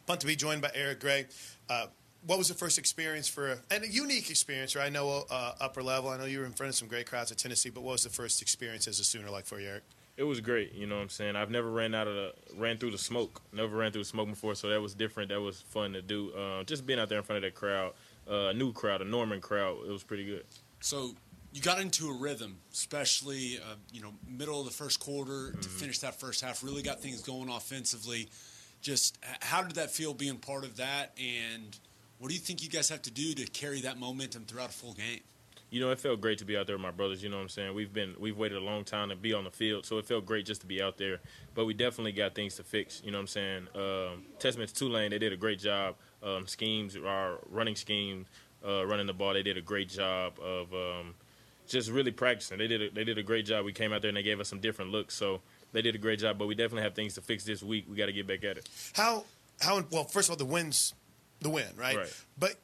Fun to be joined by Eric Gray. Uh, what was the first experience for and a unique experience? Right, I know uh, upper level. I know you were in front of some great crowds at Tennessee, but what was the first experience as a Sooner like for you, Eric? It was great. You know what I'm saying? I've never ran out of the ran through the smoke. Never ran through the smoke before, so that was different. That was fun to do. Uh, just being out there in front of that crowd, uh, a new crowd, a Norman crowd. It was pretty good. So you got into a rhythm, especially uh, you know middle of the first quarter mm-hmm. to finish that first half. Really got things going offensively. Just how did that feel being part of that, and what do you think you guys have to do to carry that momentum throughout a full game? You know, it felt great to be out there with my brothers. You know what I'm saying? We've been we've waited a long time to be on the field, so it felt great just to be out there. But we definitely got things to fix. You know what I'm saying? Um, testament to Tulane, they did a great job. Um, schemes, our running scheme, uh, running the ball, they did a great job of. Um, just really practicing. They did a, they did a great job. We came out there and they gave us some different looks. So they did a great job. But we definitely have things to fix this week. We got to get back at it. How how well? First of all, the wins, the win, right? Right. But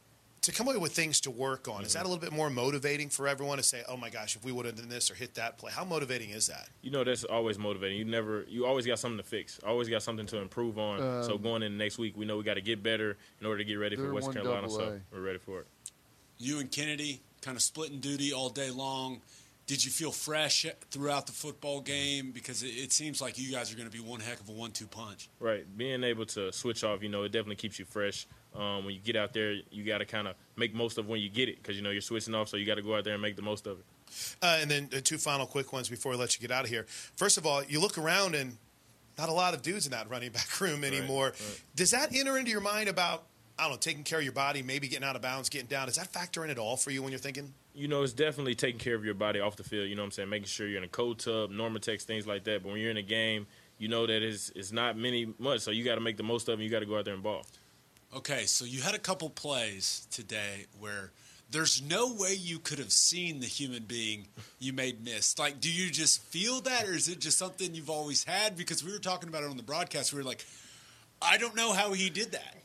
to come away with things to work on, mm-hmm. is that a little bit more motivating for everyone to say, "Oh my gosh, if we would have done this or hit that play"? How motivating is that? You know, that's always motivating. You never, you always got something to fix. Always got something to improve on. Um, so going in next week, we know we got to get better in order to get ready for West Carolina. So we're ready for it. You and Kennedy kind of splitting duty all day long. Did you feel fresh throughout the football game? Because it, it seems like you guys are going to be one heck of a one-two punch. Right. Being able to switch off, you know, it definitely keeps you fresh. Um, when you get out there, you got to kind of make most of when you get it because you know you're switching off, so you got to go out there and make the most of it. Uh, and then uh, two final quick ones before we let you get out of here. First of all, you look around and not a lot of dudes in that running back room anymore. Right, right. Does that enter into your mind about I don't know, taking care of your body, maybe getting out of bounds, getting down? Does that factor in at all for you when you're thinking? you know, it's definitely taking care of your body off the field. You know what I'm saying? Making sure you're in a cold tub, NormaTecs, things like that. But when you're in a game, you know that it's, it's not many much, so you got to make the most of it. You got to go out there and ball. Okay, so you had a couple plays today where there's no way you could have seen the human being you made miss. Like, do you just feel that, or is it just something you've always had? Because we were talking about it on the broadcast. We were like, I don't know how he did that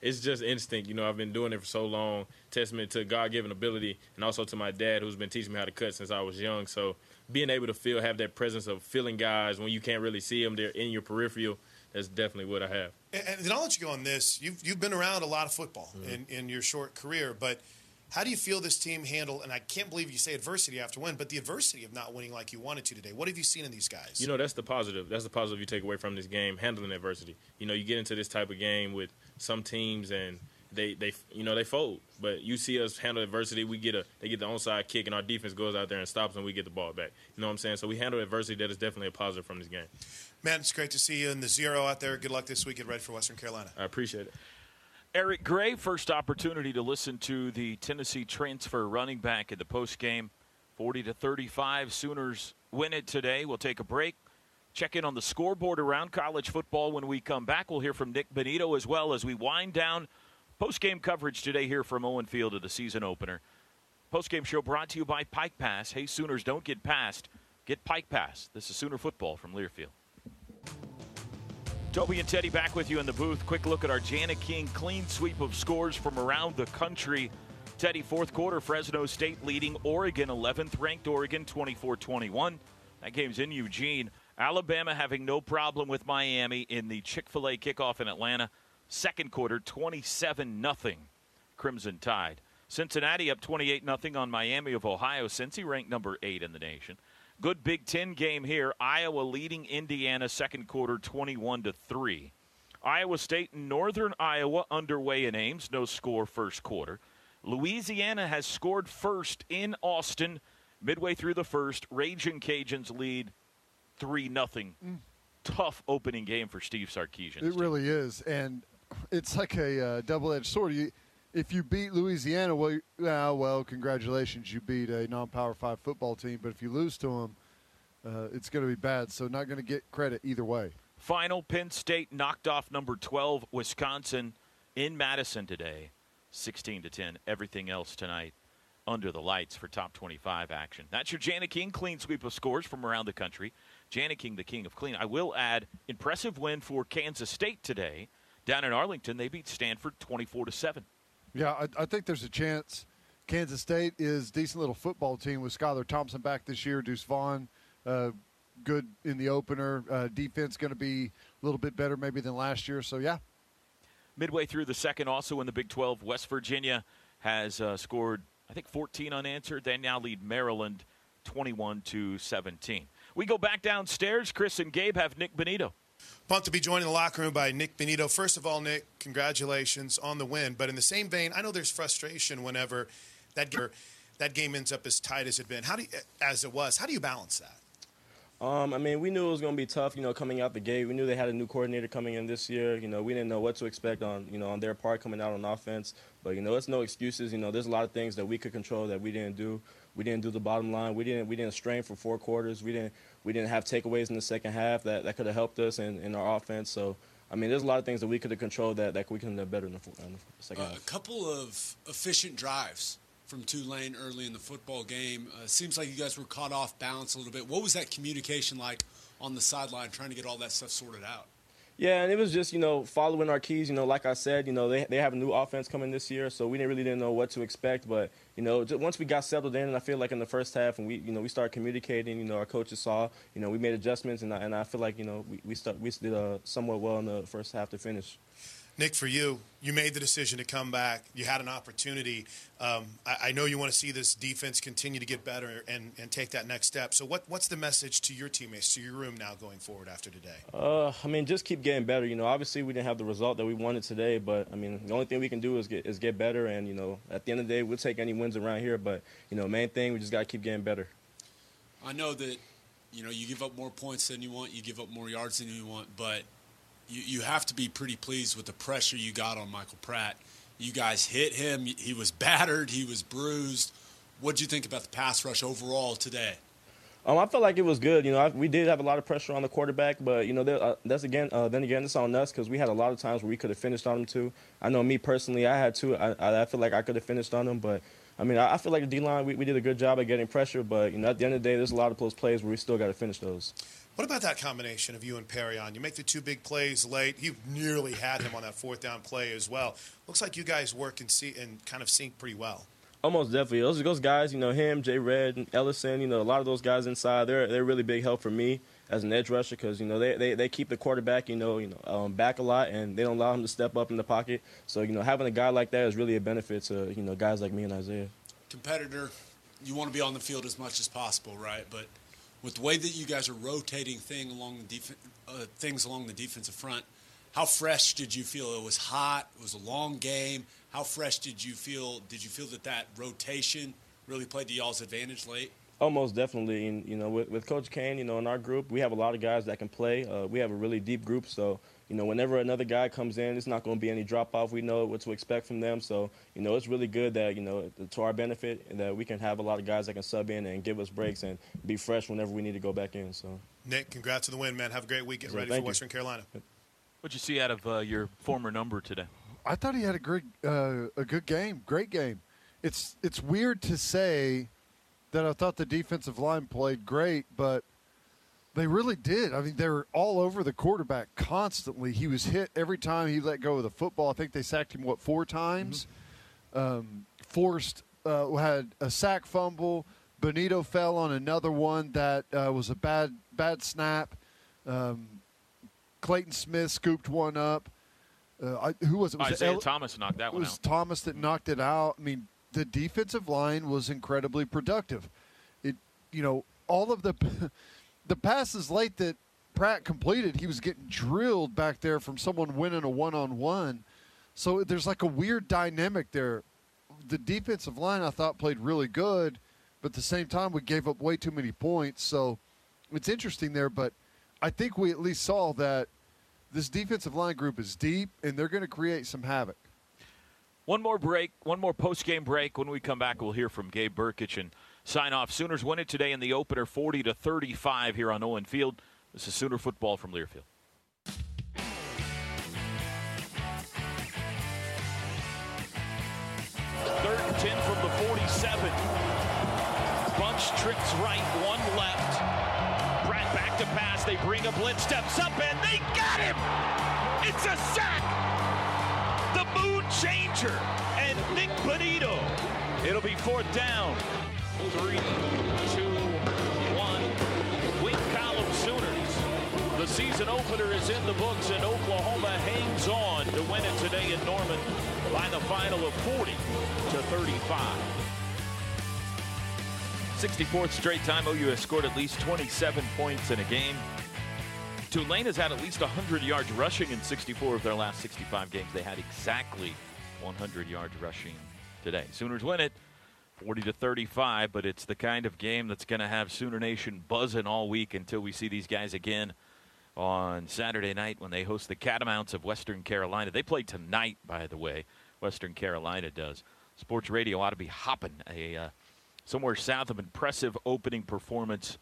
it's just instinct. You know, I've been doing it for so long. Testament to God given ability, and also to my dad, who's been teaching me how to cut since I was young. So being able to feel, have that presence of feeling guys when you can't really see them, they're in your peripheral. That's definitely what I have. And, and then I'll let you go on this. You've you've been around a lot of football mm-hmm. in, in your short career, but how do you feel this team handle? And I can't believe you say adversity after win, but the adversity of not winning like you wanted to today. What have you seen in these guys? You know, that's the positive. That's the positive you take away from this game, handling adversity. You know, you get into this type of game with some teams and they they you know they fold. But you see us handle adversity. We get a they get the onside kick and our defense goes out there and stops and we get the ball back. You know what I'm saying? So we handle adversity. That is definitely a positive from this game. Man, it's great to see you in the zero out there. Good luck this week. Get ready for Western Carolina. I appreciate it. Eric Gray, first opportunity to listen to the Tennessee transfer running back in the post game. 40 to 35. Sooners win it today. We'll take a break. Check in on the scoreboard around college football when we come back. We'll hear from Nik Bonitto as well as we wind down post game coverage today here from Owen Field of the season opener. Post game show brought to you by Pike Pass. Hey, Sooners, don't get past. Get Pike Pass. This is Sooner football from Learfield. Toby and Teddy back with you in the booth. Quick look at our Jani-King clean sweep of scores from around the country. Teddy, fourth quarter, Fresno State leading Oregon, 11th ranked Oregon, 24 21. That game's in Eugene. Alabama having no problem with Miami in the Chick fil A kickoff in Atlanta. Second quarter, 27 0. Crimson Tide. Cincinnati up 28 0 on Miami of Ohio. Cincy ranked number eight in the nation. Good Big Ten game here. Iowa leading Indiana second quarter 21 to 3. Iowa State and Northern Iowa underway in Ames. No score first quarter. Louisiana has scored first in Austin midway through the first. Raging Cajuns lead 3 0. Tough opening game for Steve Sarkisian. It really is, and it's like a uh, double-edged sword. You, if you beat Louisiana, well, you- ah, well, congratulations, you beat a non-power five football team. But if you lose to them, uh, it's going to be bad. So not going to get credit either way. Final Penn State knocked off number 12 Wisconsin in Madison today, 16 to 10. Everything else tonight under the lights for top 25 action. That's your Jani-King clean sweep of scores from around the country. Jani-King, the king of clean. I will add impressive win for Kansas State today down in Arlington. They beat Stanford 24 to 7. Yeah, I, I think there's a chance. Kansas State is decent little football team with Skylar Thompson back this year. Deuce Vaughn, uh, good in the opener. Uh, defense going to be a little bit better maybe than last year. So yeah, Midway through the second, also in the Big 12, West Virginia has uh, scored, I think, 14 unanswered. They now lead Maryland 21 to 17. We go back downstairs. Chris and Gabe have Nik Bonitto. Pumped to be joined in the locker room by Nik Bonitto. First of all, Nick, congratulations on the win. But in the same vein, I know there's frustration whenever that game, that game ends up as tight as it been. How do you, as it was? How do you balance that? Um, I mean, we knew it was going to be tough, you know, coming out the gate. We knew they had a new coordinator coming in this year. You know, we didn't know what to expect on, you know, on their part coming out on offense. But you know, it's no excuses. You know, there's a lot of things that we could control that we didn't do. We didn't do the bottom line. We didn't we didn't strain for four quarters. We didn't we didn't have takeaways in the second half that, that could have helped us in, in our offense. So. I mean, there's a lot of things that we could have controlled that, that we could have done better in the, in the second Uh, half. a couple of efficient drives from Tulane early in the football game. Uh, seems like you guys were caught off balance a little bit. What was that communication like on the sideline, trying to get all that stuff sorted out? Yeah, and it was just you know following our keys. You know, like I said, you know they they have a new offense coming this year, so we didn't really didn't know what to expect. But you know, once we got settled in, and I feel like in the first half, and we you know we started communicating. You know, our coaches saw. You know, we made adjustments, and I, and I feel like you know we we start we did uh, somewhat well in the first half to finish. Nick, for you, you made the decision to come back. You had an opportunity. Um, I, I know you want to see this defense continue to get better and, and take that next step. So, what, what's the message to your teammates, to your room now going forward after today? Uh, I mean, just keep getting better. You know, obviously we didn't have the result that we wanted today, but I mean, the only thing we can do is get is get better. And you know, at the end of the day, we'll take any wins around here. But you know, main thing we just got to keep getting better. I know that you know you give up more points than you want, you give up more yards than you want, but you, you have to be pretty pleased with the pressure you got on Michael Pratt. You guys hit him. He was (laughs) battered. He was bruised. What do you think about the pass rush overall today? Um, I felt like it was good. You know, I, we did have a lot of pressure on the quarterback, but you know, there, uh, that's again. Uh, then again, it's on us because we had a lot of times where we could have finished on him too. I know me personally, I had two. I, I I feel like I could have finished on him, but I mean, I, I feel like the D line we, we did a good job at getting pressure. But you know, at the end of the day, there's a lot of close plays where we still got to finish those. What about that combination of you and Perrion? You make the two big plays late. You nearly had him on that fourth down play as well. Looks like you guys work and see and kind of sync pretty well. Almost definitely. Those those guys, you know, him, Jay Red, and Ellison, you know, a lot of those guys inside, they're they're really big help for me as an edge rusher because you know they, they, they keep the quarterback, you know, you know, um, back a lot and they don't allow him to step up in the pocket. So you know, having a guy like that is really a benefit to you know guys like me and Isaiah. competitor, you want to be on the field as much as possible, right? But with the way that you guys are rotating thing along the def- uh, things along the defensive front, how fresh did you feel? It was hot. It was a long game. How fresh did you feel? Did you feel that that rotation really played to y'all's advantage late? Almost definitely, and you know, with, with Coach Cain, you know, in our group, we have a lot of guys that can play. Uh, we have a really deep group, so you know, whenever another guy comes in, it's not going to be any drop off. We know what to expect from them, so you know, it's really good that you know, to our benefit, that we can have a lot of guys that can sub in and give us breaks and be fresh whenever we need to go back in. So, Nick, congrats on the win, man. Have a great weekend. Yes, Ready thank for you. Western Carolina. What'd you see out of uh, your former number today? I thought he had a great, uh, a good game, great game. It's it's weird to say that I thought the defensive line played great, but They really did. I mean, they were all over the quarterback constantly. He was hit every time he let go of the football. I think they sacked him what four times. Um, forced uh, had a sack fumble. Bonitto fell on another one that uh, was a bad bad snap. Um, Clayton Smith scooped one up. Uh, I, who was it? Was it Isaiah El- Thomas knocked that it one was out. Thomas that knocked it out. I mean, the defensive line was incredibly productive. It, you know, all of the (laughs) the passes late that Pratt completed, he was getting drilled back there from someone winning a one on one. So there's like a weird dynamic there. The defensive line I thought played really good, but at the same time we gave up way too many points. So it's interesting there, but I think we at least saw that this defensive line group is deep and they're going to create some havoc. One more break, one more post game break. When we come back, we'll hear from Gabe Brkic and sign off. Sooners win it today in the opener, 40 to 35 here on Owen Field. This is Sooner football from Learfield. Third and 10 from the 47. Bunch trips right, one left. Pratt back to pass. They bring a blitz, steps up, and they got him! It's a sack! Changer, and Nik Bonitto. It'll be fourth down. Three, two, one. Wing column Sooners. The season opener is in the books, and Oklahoma hangs on to win it today in Norman by the final of 40 to 35. 64th straight time OU has scored at least 27 points in a game. Tulane has had at least 100 yards rushing in 64 of their last 65 games. They had exactly 100 yards rushing today. Sooners win it 40 to 35, but it's the kind of game that's going to have Sooner Nation buzzing all week until we see these guys again on Saturday night when they host the Catamounts of Western Carolina. They play tonight, by the way. Western Carolina does. Sports radio ought to be hopping. A uh, somewhere south of impressive opening performance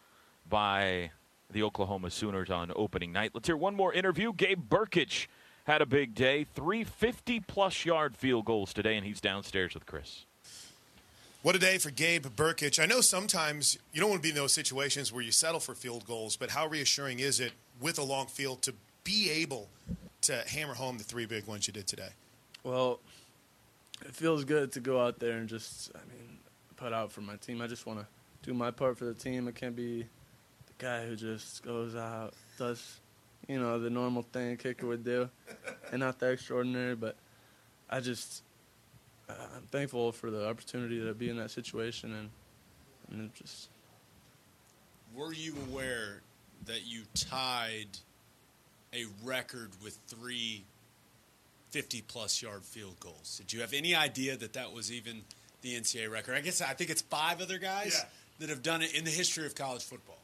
by the Oklahoma Sooners on opening night. Let's hear one more interview. Gabe Brkic had a big day. Three 50 plus yard field goals today, and he's downstairs with Chris. What a day for Gabe Brkic. I know sometimes you don't want to be in those situations where you settle for field goals, but how reassuring is it with a long field to be able to hammer home the three big ones you did today? Well, it feels good to go out there and just, I mean, put out for my team. I just want to do my part for the team. I can't be the guy who just goes out, does, you know, the normal thing a kicker would do, and not the extraordinary. But I just, uh, I'm thankful for the opportunity to be in that situation, and and it just Were you aware that you tied a record with three 50 plus yard field goals? Did you have any idea that that was even the NCAA record? I guess I think it's five other guys that have done it in the history of college football.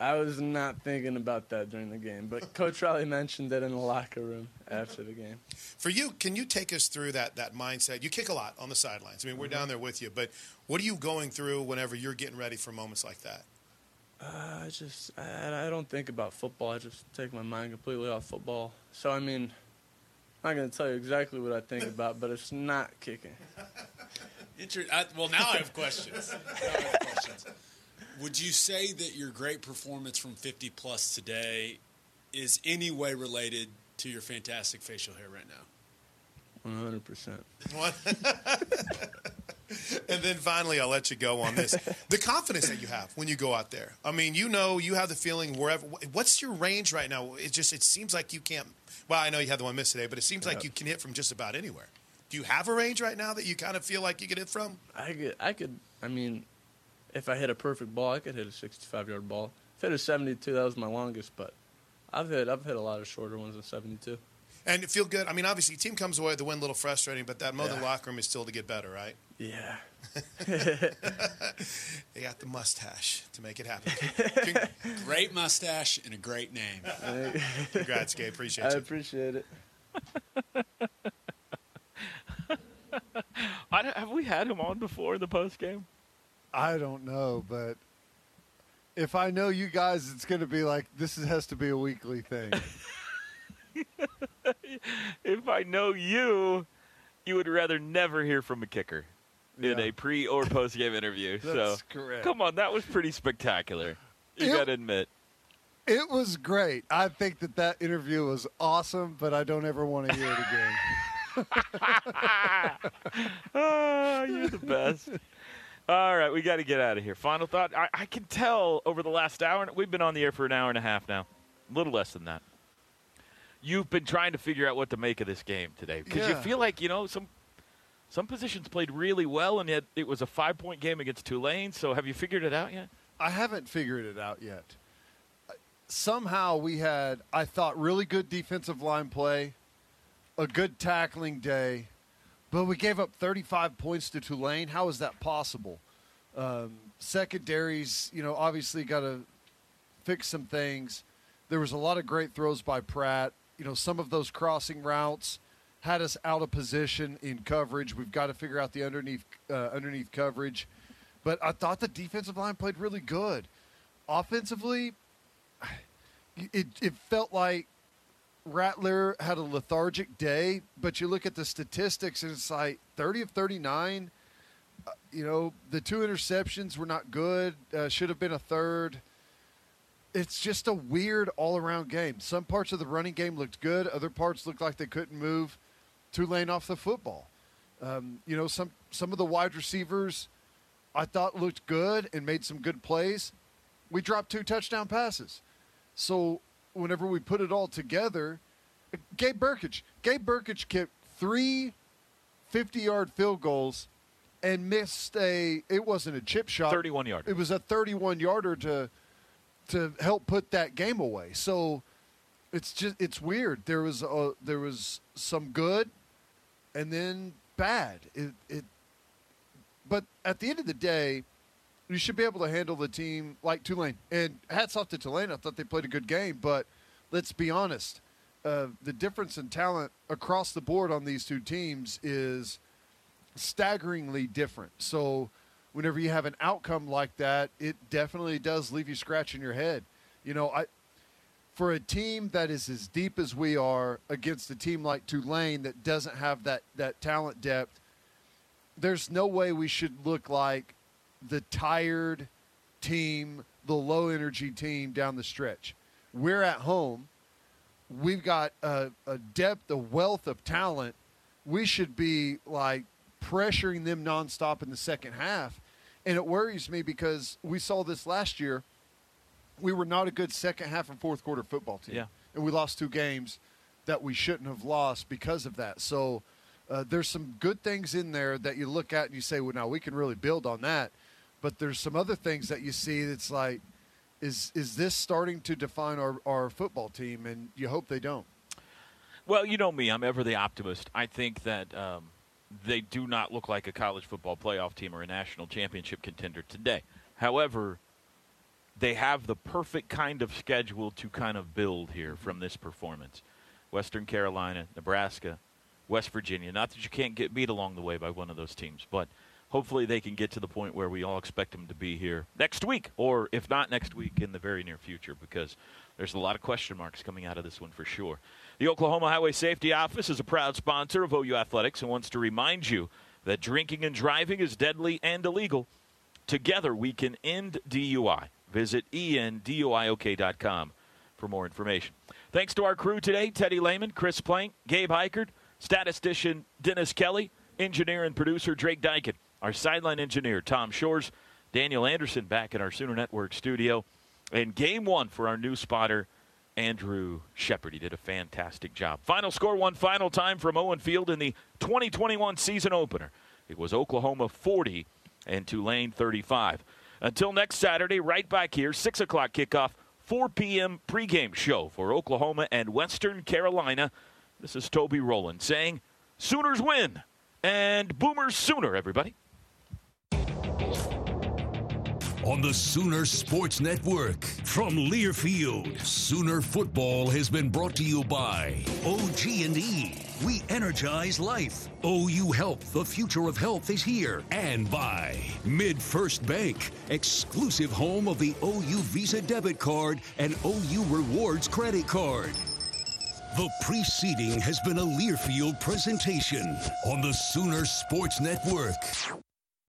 I was not thinking about that during the game, but Coach Riley mentioned it in the locker room after the game. For you, can you take us through that that mindset? You kick a lot on the sidelines. I mean, we're down there with you, but what are you going through whenever you're getting ready for moments like that? Uh, I just I, I don't think about football. I just take my mind completely off football. So I mean, I'm not gonna tell you exactly what I think (laughs) about, but it's not kicking. Inter- I, well, now I have questions. Now I have questions. Would you say that your great performance from 50 plus today is any way related to your fantastic facial hair right now? 100. percent What? (laughs) and then finally, I'll let you go on this. The confidence that you have when you go out there. I mean, you know, you have the feeling wherever. What's your range right now? It just it seems like you can't. Well, I know you had the one miss today, but it seems like you can hit from just about anywhere. Do you have a range right now that you kind of feel like you can hit from? I could I could I mean, if I hit a perfect ball, I could hit a 65 yard ball. If I hit a 72, that was my longest, but I've hit I've hit a lot of shorter ones than 72. And it feel good. I mean, obviously, your team comes away with the win a little frustrating, but that mother Yeah. locker room is still to get better, right? Yeah. (laughs) they got the mustache to make it happen. (laughs) Great mustache and a great name. (laughs) Congrats, Gabe. Appreciate it. I you. appreciate it. Have we had him on before in the post game? I don't know, but if I know you guys, it's going to be like this is, has to be a weekly thing. (laughs) if I know you, you would rather never hear from a kicker in a pre or post game interview. (laughs) That's so correct. come on, that was pretty spectacular. You got to admit. It was great. I think that that interview was awesome, but I don't ever want to hear it again. (laughs) Ah, you're the best. All right, we got to get out of here. Final thought. I, I can tell over the last hour, we've been on the air for an hour and a half now, a little less than that. You've been trying to figure out what to make of this game today because you feel like you know some some positions played really well, and yet it was a five point game against Tulane. So have you figured it out yet? I haven't figured it out yet. Somehow we had, I thought, really good defensive line play, a good tackling day, but we gave up 35 points to Tulane. How is that possible? Um, secondaries, you know, obviously got to fix some things. There was a lot of great throws by Pratt. You know, some of those crossing routes had us out of position in coverage. We've got to figure out the underneath uh, underneath coverage. But I thought the defensive line played really good. Offensively, (sighs) it it felt like Rattler had a lethargic day. But you look at the statistics, and it's like thirty of thirty nine. Uh, you know, the two interceptions were not good. Uh, should have been a third it's just a weird all around game. Some parts of the running game looked good, other parts looked like they couldn't move Tulane off the football. Um, you know, some some of the wide receivers I thought looked good and made some good plays. We dropped two touchdown passes. So whenever we put it all together, Gabe Brkic, Gabe Brkic kicked three 50 yard field goals and missed a it wasn't a chip shot. 31 yarder. it was a 31 yarder to to help put that game away. So it's just it's weird. There was a, there was some good and then bad. It it but at the end of the day you should be able to handle the team like Tulane and hats off to Tulane I thought they played a good game but let's be honest uh, the difference in talent across the board on these two teams is staggeringly different. So, whenever you have an outcome like that, it definitely does leave you scratching your head. You know, I for a team that is as deep as we are against a team like Tulane that doesn't have that that talent depth, there's no way we should look like the tired team, the low energy team down the stretch. We're at home. We've got a, a depth, a wealth of talent. We should be like pressuring them nonstop in the second half. And it worries me because we saw this last year. We were not a good second half and fourth quarter football team. Yeah. And we lost two games that we shouldn't have lost because of that. So uh, there's some good things in there that you look at and you say, well, now we can really build on that. But there's some other things that you see that's like, is is this starting to define our, our football team? And you hope they don't. Well, you know me. I'm ever the optimist. I think that um, they do not look like a college football playoff team or a national championship contender today. However, they have the perfect kind of schedule to kind of build here from this performance. Western Carolina, Nebraska, West Virginia. Not that you can't get beat along the way by one of those teams, but hopefully they can get to the point where we all expect them to be here next week, or if not next week, in the very near future, because there's a lot of question marks coming out of this one for sure. The Oklahoma Highway Safety Office is a proud sponsor of OU Athletics and wants to remind you that drinking and driving is deadly and illegal. Together we can end DUI. Visit enduiok.com for more information. Thanks to our crew today Teddy Lehman, Chris Plank, Gabe Ikard, statistician Dennis Kelly, engineer and producer Drake Dykin, our sideline engineer Tom Shores, Daniel Anderson back in our Sooner Network studio, and game one for our new spotter. Andrew Shepard. He did a fantastic job. Final score one final time from Owen Field in the 2021 season opener. It was Oklahoma 40 and Tulane 35. Until next Saturday, right back here, 6 o'clock kickoff, 4 p.m. pregame show for Oklahoma and Western Carolina. This is Toby Rowland saying, Sooners win and Boomers sooner, everybody. On the Sooner Sports Network from Learfield, Sooner football has been brought to you by OG&E. We energize life. OU Health, the future of health is here. And by MidFirst Bank, exclusive home of the OU Visa debit card and OU Rewards credit card. The preceding has been a Learfield presentation on the Sooner Sports Network.